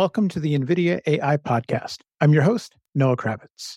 welcome to the NVIDIA AI Podcast. I'm your host, Noah Kravitz.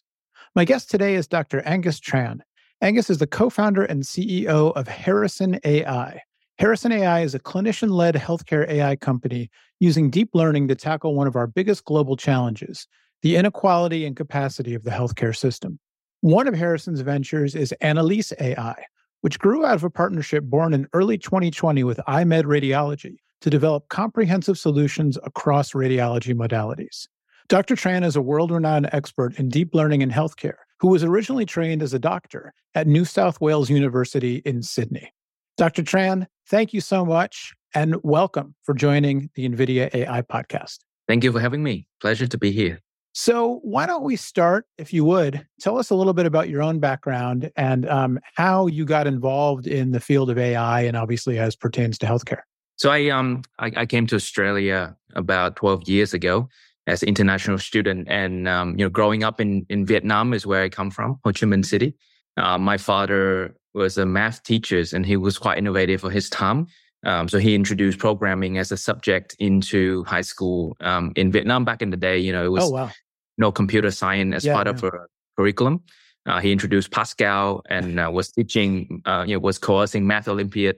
My guest today is Dr. Aengus Tran. Aengus is the co founder and CEO of Harrison AI. Harrison AI is a clinician led healthcare AI company using deep learning to tackle one of our biggest global challenges the inequality and capacity of the healthcare system. One of Harrison's ventures is Annalise AI, which grew out of a partnership born in early 2020 with iMed Radiology to develop comprehensive solutions across radiology modalities. Dr. Tran is a world renowned expert in deep learning in healthcare who was originally trained as a doctor at New South Wales University in Sydney. Dr. Tran, thank you so much and welcome for joining the NVIDIA AI podcast. Thank you for having me. Pleasure to be here. So, why don't we start, if you would, tell us a little bit about your own background and um, how you got involved in the field of AI and obviously as pertains to healthcare. So, I, um, I, I came to Australia about 12 years ago as an international student. And, um, you know, growing up in, in Vietnam is where I come from, Ho Chi Minh City. Uh, my father was a math teacher and he was quite innovative for his time. Um, so he introduced programming as a subject into high school um, in Vietnam back in the day. You know, it was oh, wow. no computer science as yeah, part yeah. of a curriculum. Uh, he introduced Pascal and uh, was teaching, uh, you know, was coercing Math Olympiad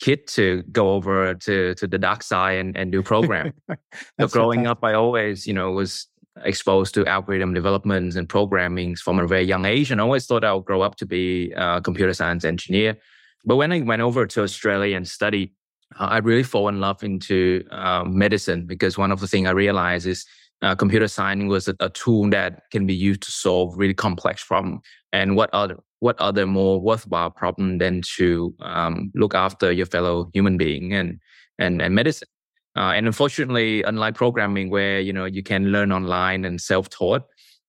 kid to go over to to the dark side and, and do program. so growing fantastic. up, I always, you know, was exposed to algorithm developments and programming from a very young age, and I always thought I would grow up to be a computer science engineer. But when I went over to Australia and studied, uh, I really fall in love into uh, medicine because one of the things I realized is uh, computer science was a, a, tool that can be used to solve really complex problems. And what other what other more worthwhile problem than to um, look after your fellow human being and and, and medicine. Uh, and unfortunately, unlike programming, where you know you can learn online and self-taught,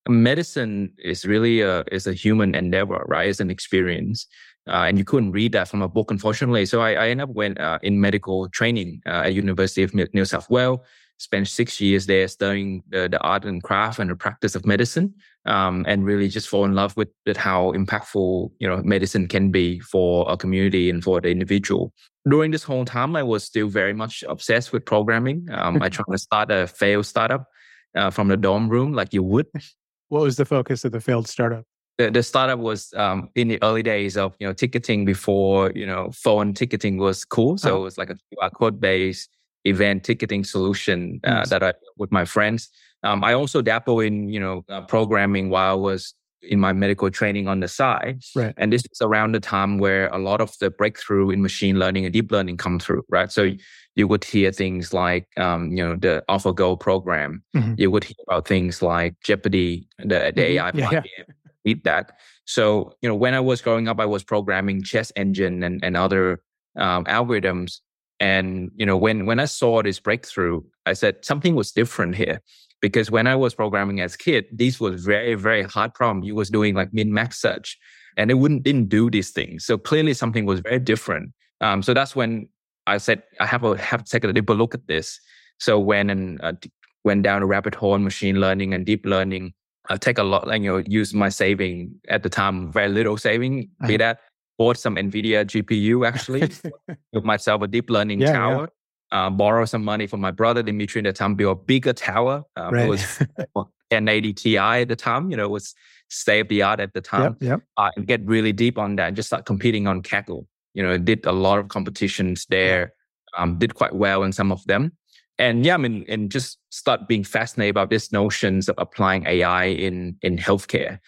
medicine is really a is a human endeavor, right? It's an experience, uh, and you couldn't read that from a book, unfortunately. So I, I ended up went uh, in medical training uh, at University of New South Wales spent six years there studying the, the art and craft and the practice of medicine um, and really just fall in love with, with how impactful you know medicine can be for a community and for the individual. During this whole time i was still very much obsessed with programming. Um, i tried to start a failed startup uh, from the dorm room like you would. What was the focus of the failed startup? The, the startup was um, in the early days of you know ticketing before you know phone ticketing was cool. So oh. it was like a QR code based event ticketing solution uh, that I with my friends. Um, I also dabble in you know uh, programming while I was in my medical training on the side. Right. And this is around the time where a lot of the breakthrough in machine learning and deep learning come through, right? So you would hear things like, um, you know, the AlphaGo program. Mm-hmm. You would hear about things like Jeopardy, the, the mm-hmm. AI yeah, yeah. Beat that. So, you know, when I was growing up, I was programming chess engine and, and other um, algorithms and you know, when when I saw this breakthrough, I said something was different here. Because when I was programming as a kid, this was very, very hard problem. You was doing like min-max search and it wouldn't didn't do these things. So clearly something was very different. Um, so that's when I said I have a have to take a deeper look at this. So when and uh, went down a rabbit hole in machine learning and deep learning, I take a lot, like, you know, use my saving at the time, very little saving, be uh-huh. that bought some NVIDIA GPU actually, built myself a deep learning yeah, tower. Yeah. Uh, borrow some money from my brother Dimitry at the time, build a bigger tower. Um, right. It was 1080 Ti at the time, you know, it was state of the art at the time. Yep, yep. Uh, and get really deep on that and just start competing on Kaggle. You know, did a lot of competitions there, um, did quite well in some of them. And yeah, I mean, and just start being fascinated about these notions of applying AI in in healthcare.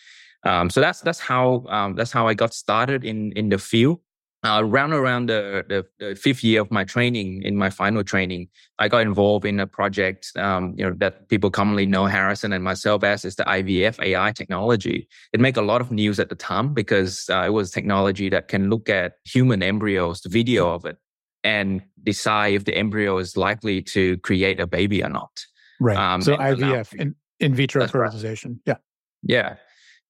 Um, so that's that's how um, that's how I got started in in the field. Uh, around around the, the, the, fifth year of my training, in my final training, I got involved in a project, um, you know, that people commonly know Harrison and myself as is the IVF AI technology. It made a lot of news at the time because uh, it was technology that can look at human embryos, the video of it, and decide if the embryo is likely to create a baby or not. Right. Um, so IVF, in, in vitro fertilization. Right. Yeah. Yeah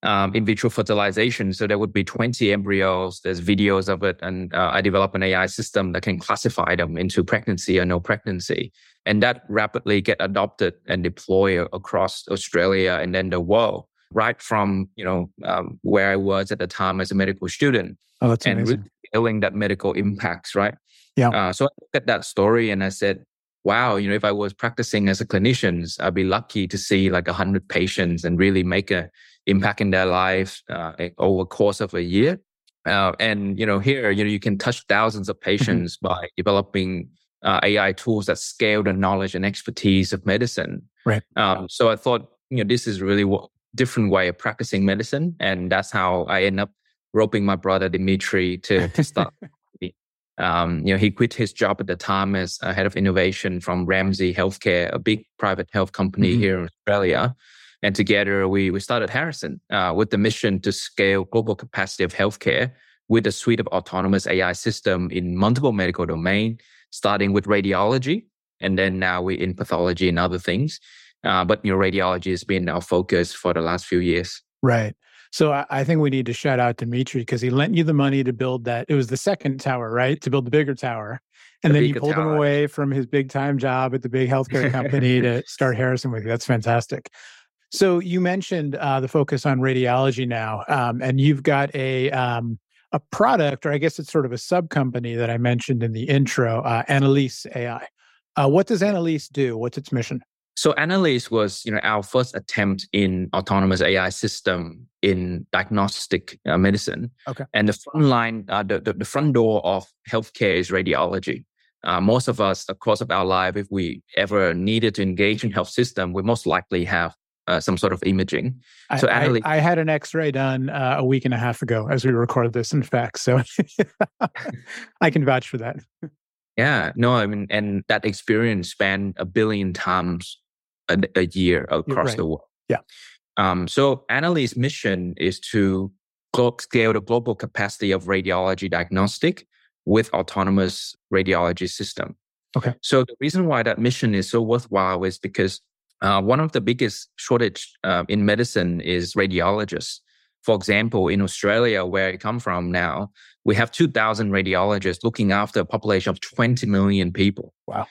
um, in vitro fertilization. So there would be 20 embryos. There's videos of it. And uh, I develop an AI system that can classify them into pregnancy or no pregnancy. And that rapidly get adopted and deployed across Australia and then the world, right from, you know, um, where I was at the time as a medical student. Oh, that's and amazing. feeling that medical impacts, right? Yeah. Uh, so I looked at that story and I said, wow, you know, if I was practicing as a clinician, I'd be lucky to see like a hundred patients and really make a impact in their life uh, over course of a year. Uh, and you know, here, you know, you can touch thousands of mm-hmm. patients by developing uh, AI tools that scale the knowledge and expertise of medicine. Right. Um, so I thought, you know, this is really what different way of practicing medicine, and that's how I end up roping my brother Dimitry to, to start. um, you know, he quit his job at the time as head of innovation from Ramsay Healthcare, a big private health company mm-hmm. here in Australia. And together we, we started Harrison uh, with the mission to scale global capacity of healthcare with a suite of autonomous AI system in multiple medical domain, starting with radiology. And then now we're in pathology and other things. Uh, but you know, radiology has been our focus for the last few years. Right. So I, I think we need to shout out Dimitry because he lent you the money to build that. It was the second tower, right? To build the bigger tower. And the then you pulled tower. him away from his big time job at the big healthcare company to start Harrison with you. That's fantastic. So you mentioned uh, the focus on radiology now, um, and you've got a um, a product, or I guess it's sort of a sub company that I mentioned in the intro, uh, Annalise AI. Uh, what does Annalise do? What's its mission? So Annalise was, you know, our first attempt in autonomous AI system in diagnostic uh, medicine. Okay. And the front line, uh, the, the, the front door of healthcare is radiology. Uh, most of us, of course, of our life, if we ever needed to engage in health system, we most likely have uh, some sort of imaging. So I, Annalise, I, I had an X-ray done uh, a week and a half ago as we recorded this. In fact, so I can vouch for that. Yeah, no, I mean, and that experience spanned a billion times a, a year across right. the world. Yeah. Um, so Annalise's mission is to scale the global capacity of radiology diagnostic with autonomous radiology system. Okay. So the reason why that mission is so worthwhile is because uh, one of the biggest shortage uh, in medicine is radiologists. For example, in Australia, where I come from now, we have 2,000 radiologists looking after a population of 20 million people. Wow.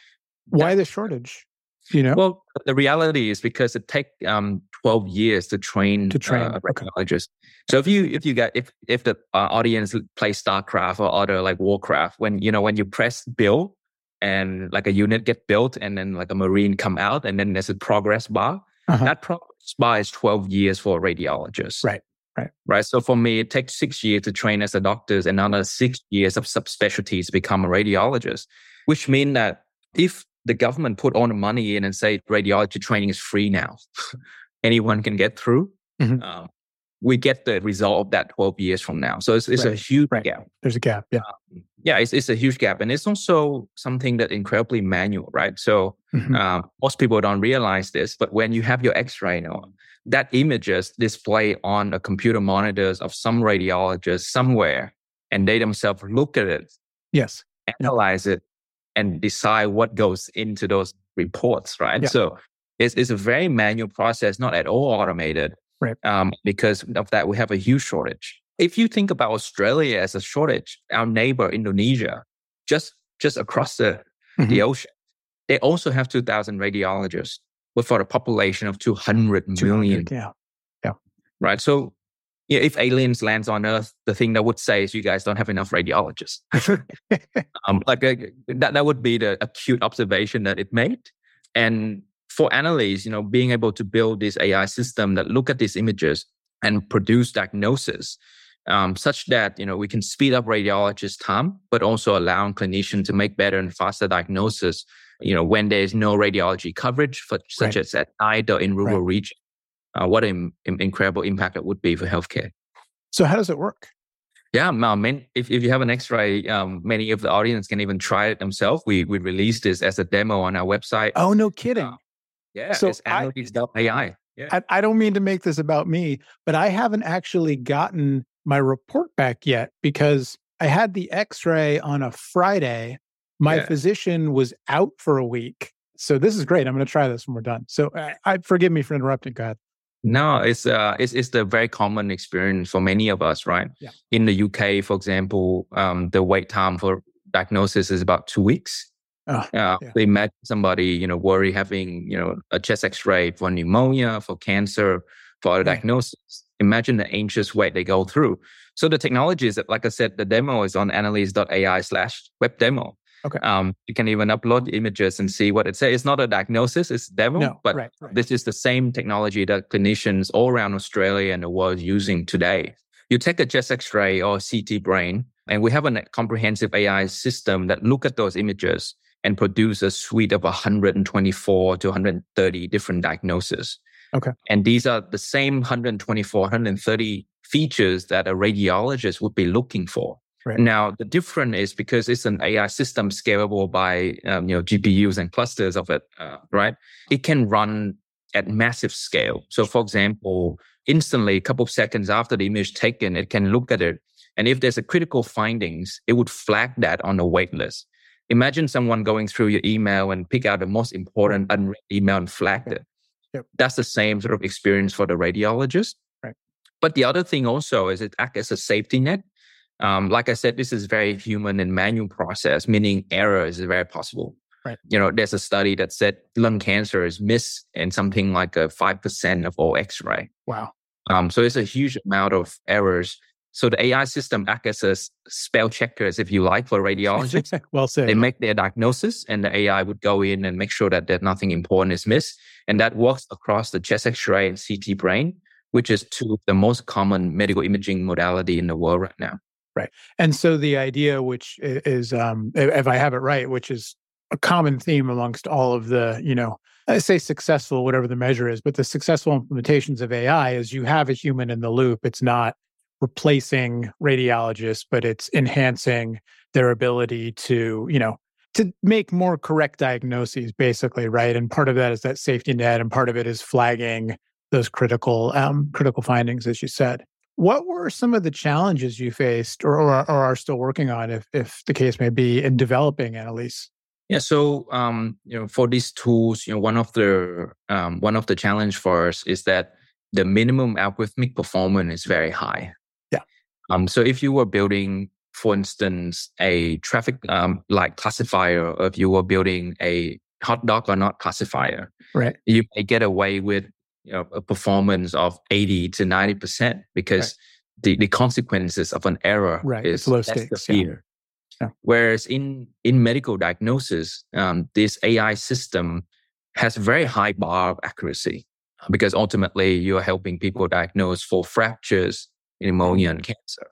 Why the shortage? You know? Well, the reality is because it takes um, 12 years to train to train uh, radiologists. So if you if you get if if the uh, audience plays StarCraft or other like Warcraft, when you know when you press build and like a unit get built and then like a marine come out and then there's a progress bar. Uh-huh. That progress bar is 12 years for a radiologist. Right. Right. Right. So for me, it takes six years to train as a doctor and another six years of subspecialties to become a radiologist, which mean that if the government put all the money in and say radiology training is free now. Anyone can get through. Mm-hmm. Um, we get the result of that 12 years from now. So it's, it's right. a huge right. gap. There's a gap. Yeah. Um, yeah, it's, it's a huge gap. And it's also something that incredibly manual, right? So mm-hmm. uh, most people don't realize this, but when you have your x-ray, you know, that images display on a computer monitors of some radiologist somewhere and they themselves look at it. Yes. Analyze it and decide what goes into those reports, right? Yeah. So it's, it's a very manual process, not at all automated. Right. Um, because of that, we have a huge shortage. If you think about Australia as a shortage, our neighbor Indonesia, just just across the, mm-hmm. the ocean, they also have 2,000 radiologists, but for a population of 200 million. Yeah. Yeah. Right. So yeah, if aliens lands on Earth, the thing that would say is you guys don't have enough radiologists. um, like uh, that, that would be the acute observation that it made. And for Annalise, you know, being able to build this AI system that look at these images and produce diagnosis, um, such that you know we can speed up radiologist time, but also allowing clinicians to make better and faster diagnosis. You know, when there is no radiology coverage, for, such right. as at night or in rural right. regions uh, what an incredible impact it would be for healthcare. So, how does it work? Yeah, um, if, if you have an X-ray, um, many of the audience can even try it themselves. We we released this as a demo on our website. Oh, no kidding! Uh, yeah, so it's AI. Yeah. I, I don't mean to make this about me, but I haven't actually gotten my report back yet because I had the X-ray on a Friday. My yeah. physician was out for a week, so this is great. I'm going to try this when we're done. So, I, I forgive me for interrupting. Go ahead. No, it's uh, it's it's the very common experience for many of us, right? Yeah. In the UK, for example, um, the wait time for diagnosis is about two weeks. Oh, uh, yeah. imagine somebody, you know, worry having, you know, a chest X-ray for pneumonia, for cancer, for a diagnosis. Imagine the anxious wait they go through. So the technology is that, like I said, the demo is on annalise.ai slash web demo. Okay. Um, you can even upload images and see what it says. It's not a diagnosis, it's demo, no, but right, right. this is the same technology that clinicians all around Australia and the world using today. You take a chest X-ray or CT brain, and we have a comprehensive AI system that look at those images and produce a suite of 124 to 130 different diagnoses. Okay. And these are the same 124, 130 features that a radiologist would be looking for. Right. Now, the difference is because it's an AI system scalable by um, you know GPUs and clusters of it, uh, right? It can run at massive scale. So, for example, instantly, a couple of seconds after the image taken, it can look at it, and if there's a critical findings, it would flag that on the wait list. Imagine someone going through your email and pick out the most important unread email and flag it. Yep. That's the same sort of experience for the radiologist. Right. But the other thing also is it acts as a safety net. Um, like I said, this is very human and manual process, meaning error is very possible. Right. You know, there's a study that said lung cancer is missed in something like a five percent of all X-ray. Wow. Um, so it's a huge amount of errors. So the AI system acts as a spell checkers, if you like, for radiologists. well said. They make their diagnosis, and the AI would go in and make sure that there's nothing important is missed, and that works across the chest X-ray and CT brain, which is two of the most common medical imaging modality in the world right now. Right. And so the idea, which is, um, if I have it right, which is a common theme amongst all of the, you know, I say successful, whatever the measure is, but the successful implementations of AI is you have a human in the loop. It's not replacing radiologists, but it's enhancing their ability to, you know, to make more correct diagnoses, basically, right? And part of that is that safety net, and part of it is flagging those critical um, critical findings, as you said. What were some of the challenges you faced or, or, or are still working on, if, if the case may be, in developing Annalise? Yeah, so um, you know, for these tools, you know, one of the um, one of the challenge for us is that the minimum algorithmic performance is very high. Yeah. Um, so if you were building, for instance, a traffic um, light classifier, or if you were building a hot dog or not classifier, right, you may get away with you know, a performance of 80 to 90% because right. the, the consequences of an error right. is low stakes. Severe. Yeah. Whereas in, in medical diagnosis, um, this AI system has a very high bar of accuracy because ultimately you're helping people diagnose for fractures, pneumonia, and cancer.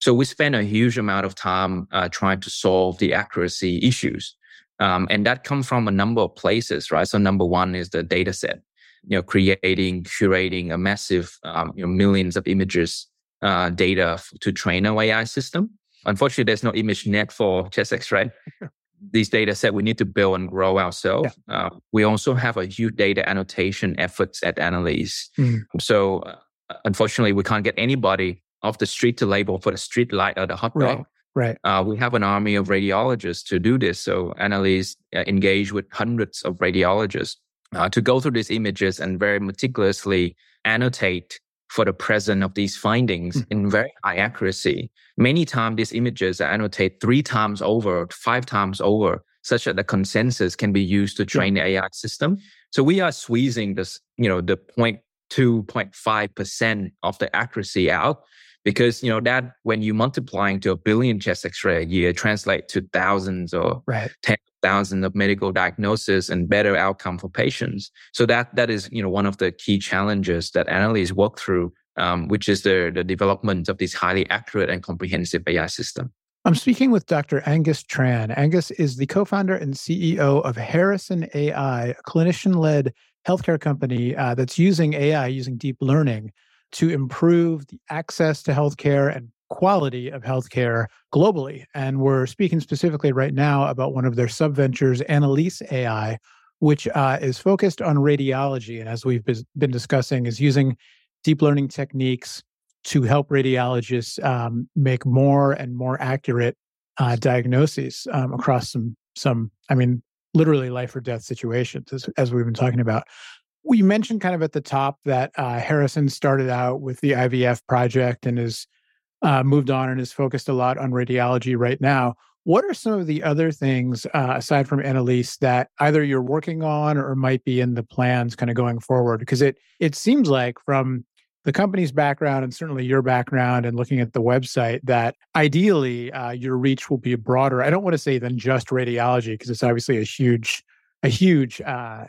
So we spend a huge amount of time uh, trying to solve the accuracy issues. Um, and that comes from a number of places, right? So number one is the data set you know, creating, curating a massive, um, you know, millions of images, uh, data to train our AI system. Unfortunately, there's no ImageNet for chest X-ray. These data set we need to build and grow ourselves. Yeah. Uh, we also have a huge data annotation efforts at Annalise. Mm. So, uh, unfortunately, we can't get anybody off the street to label for the street light or the hot dog. Right. Right. Uh, we have an army of radiologists to do this. So Annalise uh, engage with hundreds of radiologists uh, to go through these images and very meticulously annotate for the presence of these findings mm. in very high accuracy. Many times these images are annotated three times over, five times over, such that the consensus can be used to train yeah. the AI system. So we are squeezing this, you know, the 0.2, 0.5% of the accuracy out because you know that when you multiplying to a billion chest x-ray a year translate to thousands or right. tens of thousands of medical diagnosis and better outcome for patients so that that is you know one of the key challenges that Annalise work through um, which is the, the development of this highly accurate and comprehensive ai system I'm speaking with Dr. Aengus Tran. Aengus is the co founder and CEO of Harrison AI, a clinician led healthcare company uh, that's using AI, using deep learning to improve the access to healthcare and quality of healthcare globally. And we're speaking specifically right now about one of their subventures, Annalise AI, which uh, is focused on radiology. And as we've been discussing, is using deep learning techniques to help radiologists um, make more and more accurate uh, diagnoses um, across some some, I mean, literally life or death situations, as, as we've been talking about. We mentioned kind of at the top that uh, Harrison started out with the IVF project and has uh, moved on and is focused a lot on radiology right now. What are some of the other things uh, aside from Annalise that either you're working on or might be in the plans kind of going forward? Because it it seems like from the company's background and certainly your background and looking at the website that ideally uh, your reach will be broader. I don't want to say than just radiology because it's obviously a huge, a huge uh,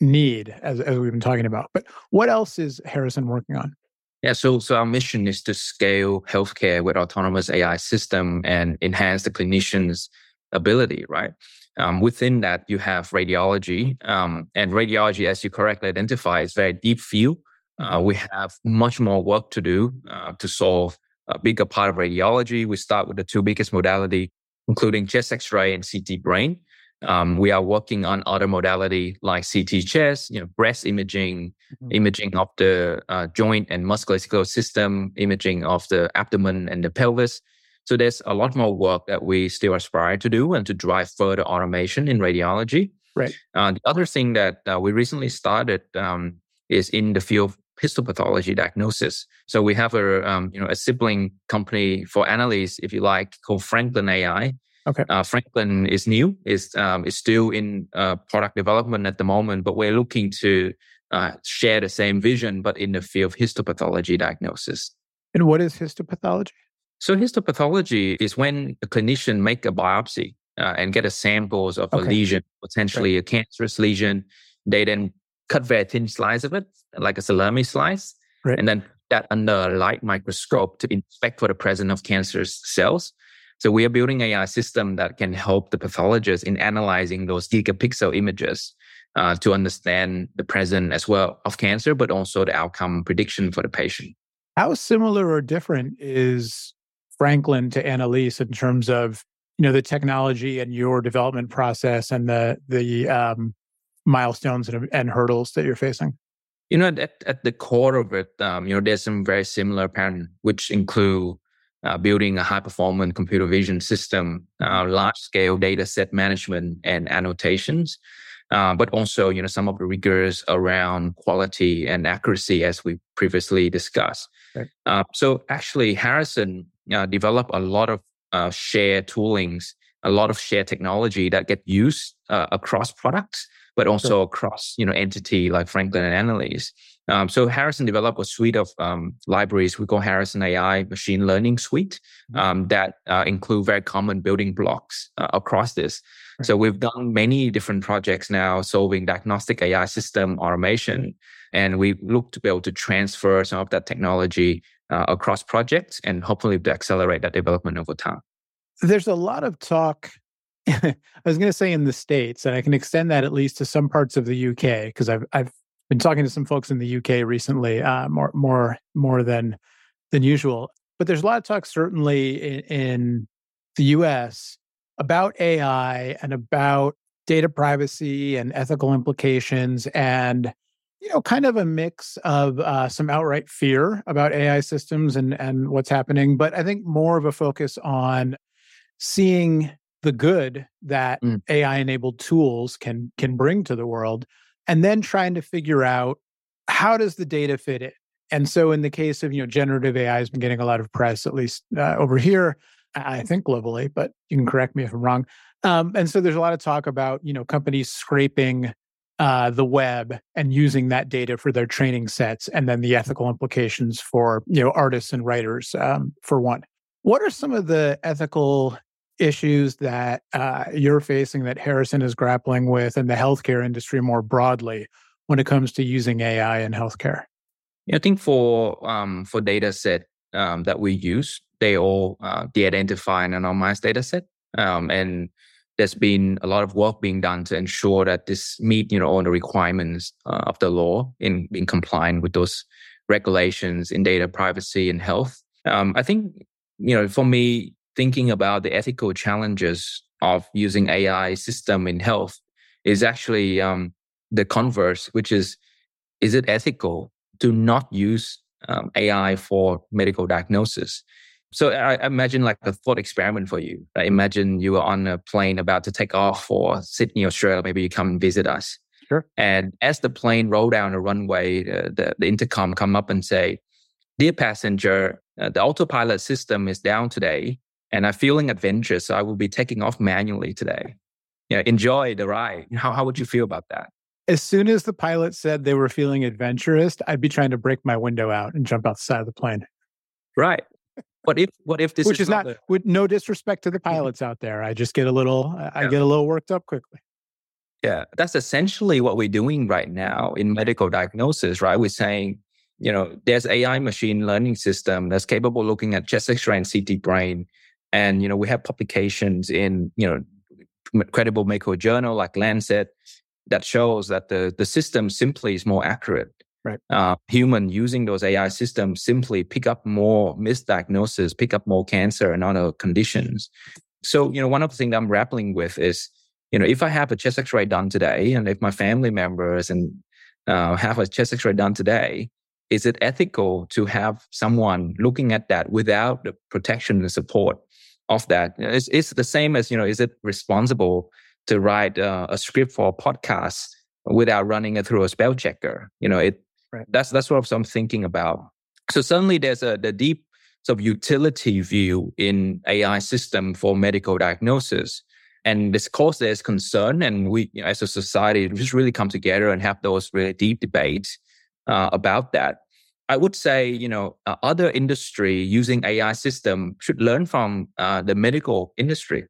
need as, as we've been talking about. But what else is Harrison working on? Yeah, so so our mission is to scale healthcare with autonomous AI system and enhance the clinician's ability, right? Um, within that, you have radiology, um, and radiology, as you correctly identify, is very deep field. Uh, we have much more work to do uh, to solve a bigger part of radiology. We start with the two biggest modality, including chest X-ray and CT brain. Um, we are working on other modality like CT chest, you know, breast imaging, mm-hmm. imaging of the uh, joint and musculoskeletal system, imaging of the abdomen and the pelvis. So there's a lot more work that we still aspire to do and to drive further automation in radiology. Right. Uh, the other thing that uh, we recently started um, is in the field histopathology diagnosis. So we have a um, you know a sibling company for Annalise, if you like, called Franklin AI. Okay. Uh, Franklin is new, is um, is still in uh, product development at the moment, but we're looking to uh, share the same vision, but in the field of histopathology diagnosis. And what is histopathology? So histopathology is when a clinician make a biopsy uh, and get a samples of okay. a lesion, potentially right. a cancerous lesion. They then cut very thin slice of it, like a salami slice, right. and then that under a light microscope to inspect for the presence of cancerous cells. So we are building AI system that can help the pathologist in analyzing those gigapixel images uh, to understand the presence as well of cancer, but also the outcome prediction for the patient. How similar or different is Franklin to Annalise in terms of you know the technology and your development process and the the um, milestones and, and, hurdles that you're facing? You know, at, at the core of it, um, you know, there's some very similar pattern, which include uh, building a high performance computer vision system, uh, large scale data set management and annotations, uh, but also, you know, some of the rigors around quality and accuracy, as we previously discussed. Right. Uh, so actually, Harrison uh, develop a lot of uh, shared toolings, a lot of shared technology that get used uh, across products, but also sure. across you know entity like Franklin and Annalise. Um, so Harrison developed a suite of um, libraries we call Harrison AI Machine Learning Suite mm-hmm. um, that uh, include very common building blocks uh, across this. Right. So we've done many different projects now solving diagnostic AI system automation, and we look to be able to transfer some of that technology uh, across projects and hopefully to accelerate that development over time. There's a lot of talk. I was going to say in the states, and I can extend that at least to some parts of the UK because I've I've been talking to some folks in the UK recently, uh, more more more than than usual. But there's a lot of talk, certainly in, in the US, about AI and about data privacy and ethical implications and you know, kind of a mix of uh, some outright fear about AI systems and and what's happening, but I think more of a focus on seeing the good that mm. AI enabled tools can can bring to the world, and then trying to figure out how does the data fit in. And so, in the case of you know, generative AI has been getting a lot of press, at least uh, over here, I think globally, but you can correct me if I'm wrong. Um, and so, there's a lot of talk about you know companies scraping uh, the web and using that data for their training sets, and then the ethical implications for you know artists and writers, um, for one. What are some of the ethical issues that uh, you're facing that Harrison is grappling with, and the healthcare industry more broadly, when it comes to using AI in healthcare? Yeah, I think for um, for data set um, that we use, they all uh, de-identify an anonymized data set, um, and there's been a lot of work being done to ensure that this meet you know all the requirements uh, of the law in being compliant with those regulations in data privacy and health. Um, I think you know for me thinking about the ethical challenges of using AI system in health is actually um, the converse, which is is it ethical to not use um, AI for medical diagnosis? So I imagine like a thought experiment for you. I imagine you are on a plane about to take off for Sydney, Australia. Maybe you come and visit us. Sure. And as the plane roll down the runway, uh, the, the intercom come up and say, "Dear passenger, uh, the autopilot system is down today, and I'm feeling adventurous, so I will be taking off manually today. Yeah, enjoy the ride." How how would you feel about that? as soon as the pilot said they were feeling adventurous, I'd be trying to break my window out and jump out the side of the plane. Right. What if what if this which is, is not the- with no disrespect to the mm-hmm. pilots out there. I just get a little I Yeah. get a little worked up quickly. Yeah, that's essentially what we're doing right now in medical diagnosis, right? We're saying, you know, there's AI machine learning system that's capable of looking at chest X-ray and CT brain, and you know, we have publications in you know credible medical journal like Lancet that shows that the the system simply is more accurate. Right. Uh, human using those AI systems simply pick up more misdiagnosis, pick up more cancer and other conditions. So, you know, one of the things I'm grappling with is you know, if I have a chest X-ray done today, and if my family members and uh, have a chest X-ray done today, is it ethical to have someone looking at that without the protection and support of that? It's, it's the same as you know, is it responsible to write uh, a script for a podcast without running it through a spell checker? You know, it Right. that's that's what I'm thinking about. So suddenly there's a the deep sort of utility view in AI system for medical diagnosis. And this cause there's concern, and we, you know, as a society, just really come together and have those really deep debates uh, about that. I would say, you know, uh, other industry using AI system should learn from uh, the medical industry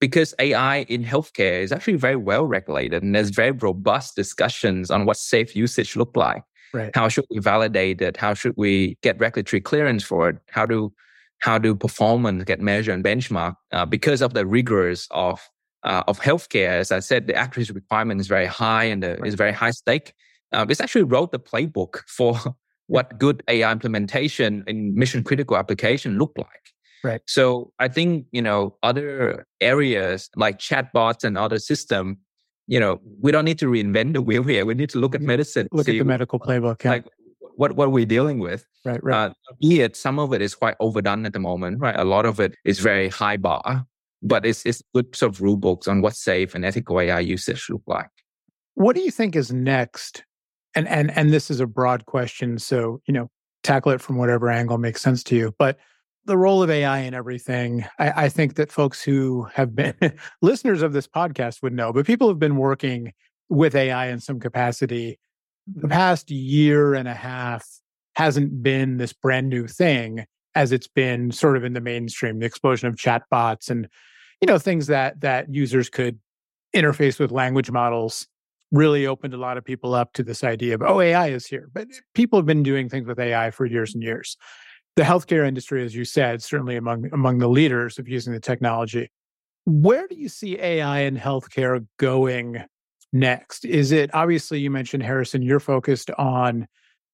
because AI in healthcare is actually very well regulated, and there's very robust discussions on what safe usage look like. Right. How should we validate it? How should we get regulatory clearance for it? How do how do performance get measured and benchmarked? Uh, because of the rigors of uh, of healthcare, as I said, the accuracy requirement is very high and the, is very high stake. Uh, this actually wrote the playbook for what good AI implementation in mission critical application look like. Right. So I think you know other areas like chatbots and other system, you know, we don't need to reinvent the wheel here. We need to look at medicine. Look at the medical playbook. Yeah. like what what we're dealing with. right, right. Uh, be it some of it is quite overdone at the moment, right? A lot of it is very high bar, but it's it's good sort of rule books on what safe and ethical AI usage look like. what do you think is next? And and and this is a broad question, so you know, tackle it from whatever angle makes sense to you. But the role of AI in everything, I, I think that folks who have been listeners of this podcast would know, but people have been working with AI in some capacity. The past year and a half hasn't been this brand new thing as it's been sort of in the mainstream, the explosion of chatbots and you know things that that users could interface with language models really opened a lot of people up to this idea of oh AI is here. But people have been doing things with AI for years and years. The healthcare industry, as you said, certainly among among the leaders of using the technology. Where do you see AI in healthcare going next? Is it obviously you mentioned Harrison, you're focused on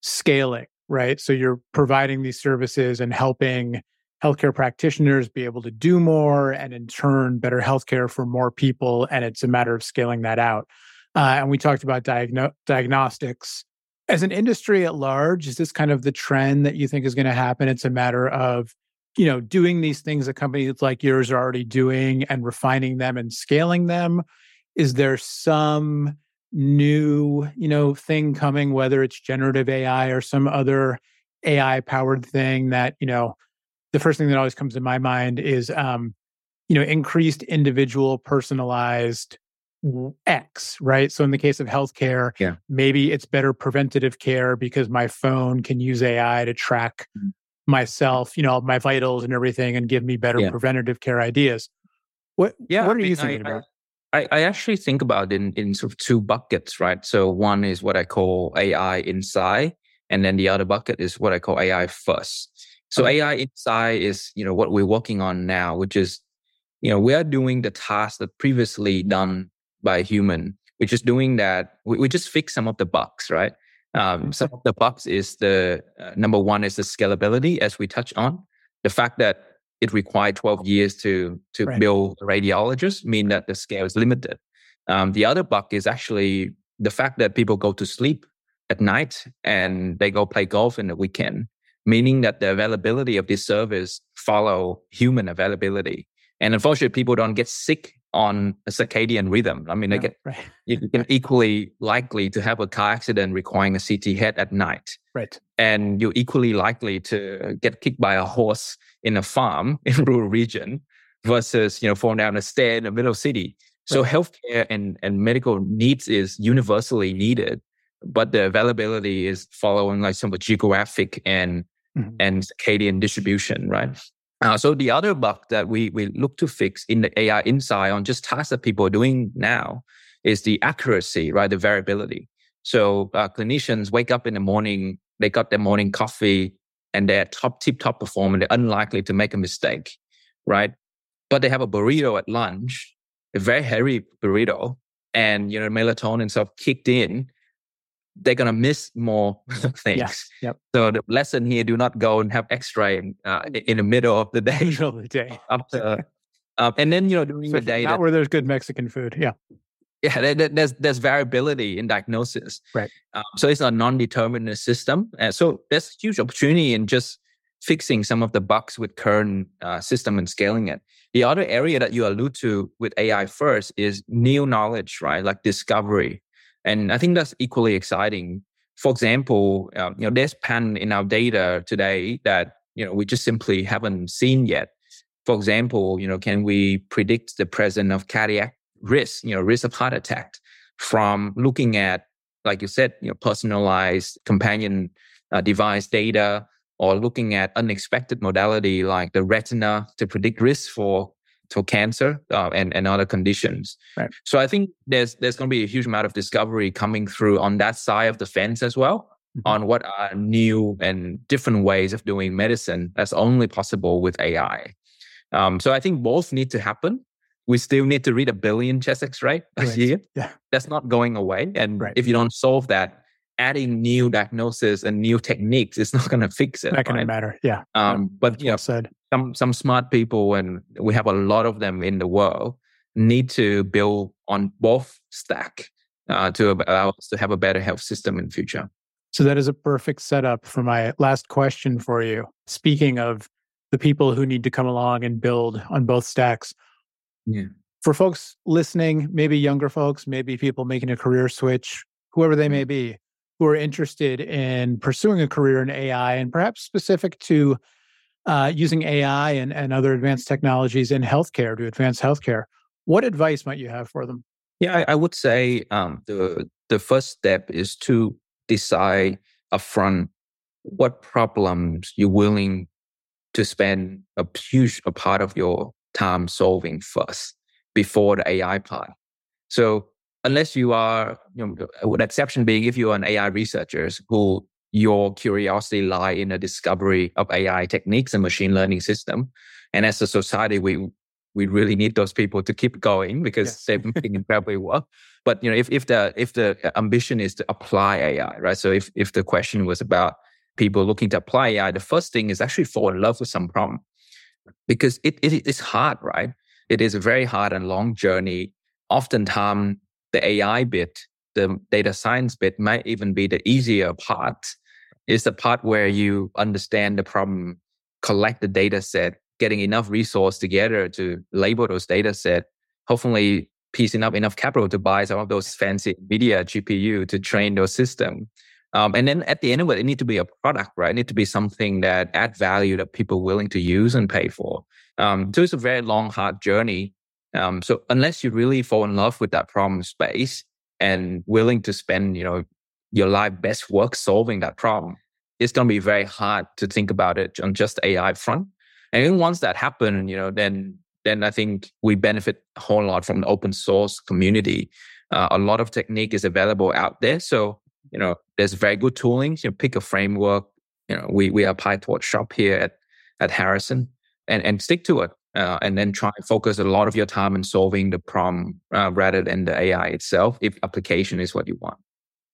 scaling, right? So you're providing these services and helping healthcare practitioners be able to do more and in turn better healthcare for more people. And it's a matter of scaling that out. Uh, and we talked about diagno- diagnostics. As an industry at large, is this kind of the trend that you think is going to happen? It's a matter of, you know, doing these things that companies like yours are already doing and refining them and scaling them. Is there some new, you know, thing coming, whether it's generative AI or some other AI powered thing that, you know, the first thing that always comes to my mind is um, you know, increased individual personalized X, right? So in the case of healthcare, Yeah. maybe it's better preventative care because my phone can use AI to track Mhm. myself, you know, my vitals and everything and give me better Yeah. preventative care ideas. What Yeah, what I are you thinking I, about? I, I actually think about in, in sort of two buckets, right? So one is what I call AI inside, and then the other bucket is what I call AI first. So Okay. AI inside is, you know, what we're working on now, which is, you know, we are doing the tasks that previously done by a human. We're just doing that. We, we just fix some of the bugs, right? Um, some of the bugs is the uh, number one is the scalability, as we touched on. The fact that it required 12 years to to Right. build radiologists mean that the scale is limited. Um, the other bug is actually the fact that people go to sleep at night and they go play golf in the weekend, meaning that the availability of this service follow human availability. And unfortunately, people don't get sick on a circadian rhythm. I mean, Yeah, get right. you can equally likely to have a car accident requiring a CT head at night Right. and you're equally likely to get kicked by a horse in a farm in a rural region versus you know falling down a stair in the middle city So right. healthcare and, and medical needs is universally needed, but the availability is following like some geographic and mm-hmm. and circadian distribution, right? Uh, so the other bug that we we look to fix in the AI inside on just tasks that people are doing now is the accuracy, right? The variability. So uh, clinicians wake up in the morning, they got their morning coffee, and they're top tip top performing. They're unlikely to make a mistake, right? But they have a burrito at lunch, a very heavy burrito, and you know melatonin stuff kicked in. They're gonna miss more things. Yes, yep. So the lesson here: do not go and have X-ray uh, in the middle of the day. Middle of the day. After, um, and then you know during so the day, not that, where there's good Mexican food. Yeah yeah, there's there's variability in diagnosis. Right. Um, so it's a non-determinist system, and so there's huge opportunity in just fixing some of the bugs with current uh, system and scaling it. The other area that you allude to with AI first is new knowledge, right? Like discovery, and I think that's equally exciting. For example, um, you know, there's pan in our data today that you know we just simply haven't seen yet. For example, you know, can we predict the presence of cardiac risk, you know, risk of heart attack from looking at, like you said, you know, personalized companion uh, device data or looking at unexpected modality like the retina to predict risk for for cancer uh, and, and other conditions. Right. So I think there's there's going to be a huge amount of discovery coming through on that side of the fence as well. Mm-hmm. On what are new and different ways of doing medicine that's only possible with AI. Um, so I think both need to happen we still need to read a billion chest X-ray a right. year. Yeah. That's not going away. And right. if you don't solve that, adding new diagnosis and new techniques is not going to fix it. Not going right? to matter. Yeah. Um, but you know, said. some some smart people, and we have a lot of them in the world, need to build on both stack uh, to allow us to have a better health system in the future. So that is a perfect setup for my last question for you. Speaking of the people who need to come along and build on both stacks, yeah. For folks listening, maybe younger folks, maybe people making a career switch, whoever they may mm-hmm. be, who are interested in pursuing a career in AI and perhaps specific to uh, using AI and, and other advanced technologies in healthcare to advance healthcare, what advice might you have for them? Yeah, I, I would say um, the the first step is to decide upfront what problems you're willing to spend a huge a part of your time solving first before the AI part. So unless you are, you know, with exception being if you are an AI researcher who your curiosity lie in the discovery of AI techniques and machine learning system. And as a society, we we really need those people to keep going because yes. they're making incredibly well. But you know, if if the if the ambition is to apply AI, right? So if if the question was about people looking to apply AI, the first thing is actually fall in love with some problem because it, it is hard, right? It is a very hard and long journey. Oftentimes, the AI bit, the data science bit might even be the easier part. It's the part where you understand the problem, collect the data set, getting enough resource together to label those data set, hopefully piecing up enough capital to buy some of those fancy NVIDIA GPU to train those system. Um, and then at the end of it, it need to be a product, right? It need to be something that add value that people willing to use and pay for. Um, so it's a very long, hard journey. Um, so unless you really fall in love with that problem space and willing to spend, you know, your life best work solving that problem, it's going to be very hard to think about it on just AI front. And then once that happens, you know, then then I think we benefit a whole lot from the open source community. Uh, a lot of technique is available out there. So you know, there's very good tooling. You know, pick a framework. You know, we we are PyTorch shop here at at Harrison, and and stick to it. Uh, and then try and focus a lot of your time in solving the problem uh, rather than the AI itself, if application is what you want.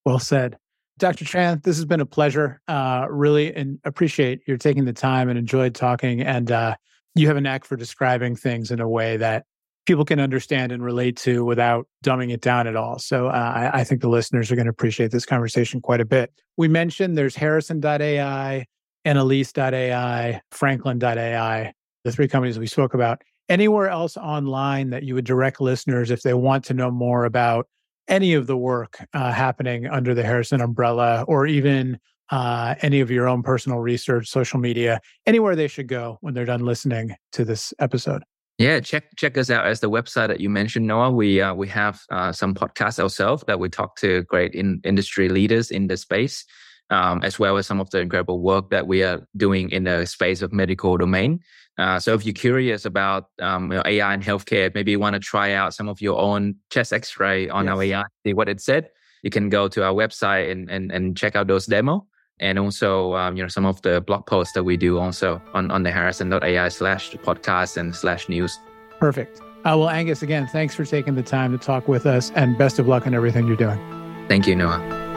Well said. Dr. Tran, this has been a pleasure. Uh, really and appreciate your taking the time and enjoyed talking. And uh, you have a knack for describing things in a way that people can understand and relate to without dumbing it down at all. So uh, I, I, think the listeners are going to appreciate this conversation quite a bit. We mentioned there's Harrison.ai, Annalise.ai, Franklin.ai, the three companies we spoke about. Anywhere else online that you would direct listeners if they want to know more about any of the work uh, happening under the Harrison umbrella or even uh, any of your own personal research, social media, anywhere they should go when they're done listening to this episode? Yeah, check check us out as the website that you mentioned, Noah. We uh, we have uh, some podcasts ourselves that we talk to great in industry leaders in the space, um, as well as some of the incredible work that we are doing in the space of medical domain. Uh, so if you're curious about um, you know, AI and healthcare, maybe you want to try out some of your own chest X-ray on yes. our AI, see what it said. You can go to our website and and, and check out those demo, and also um, you know some of the blog posts that we do also on on the Harrison.ai slash podcast and slash news. Perfect. Uh, well, Aengus, again, thanks for taking the time to talk with us, and best of luck on everything you're doing. Thank you, Noah.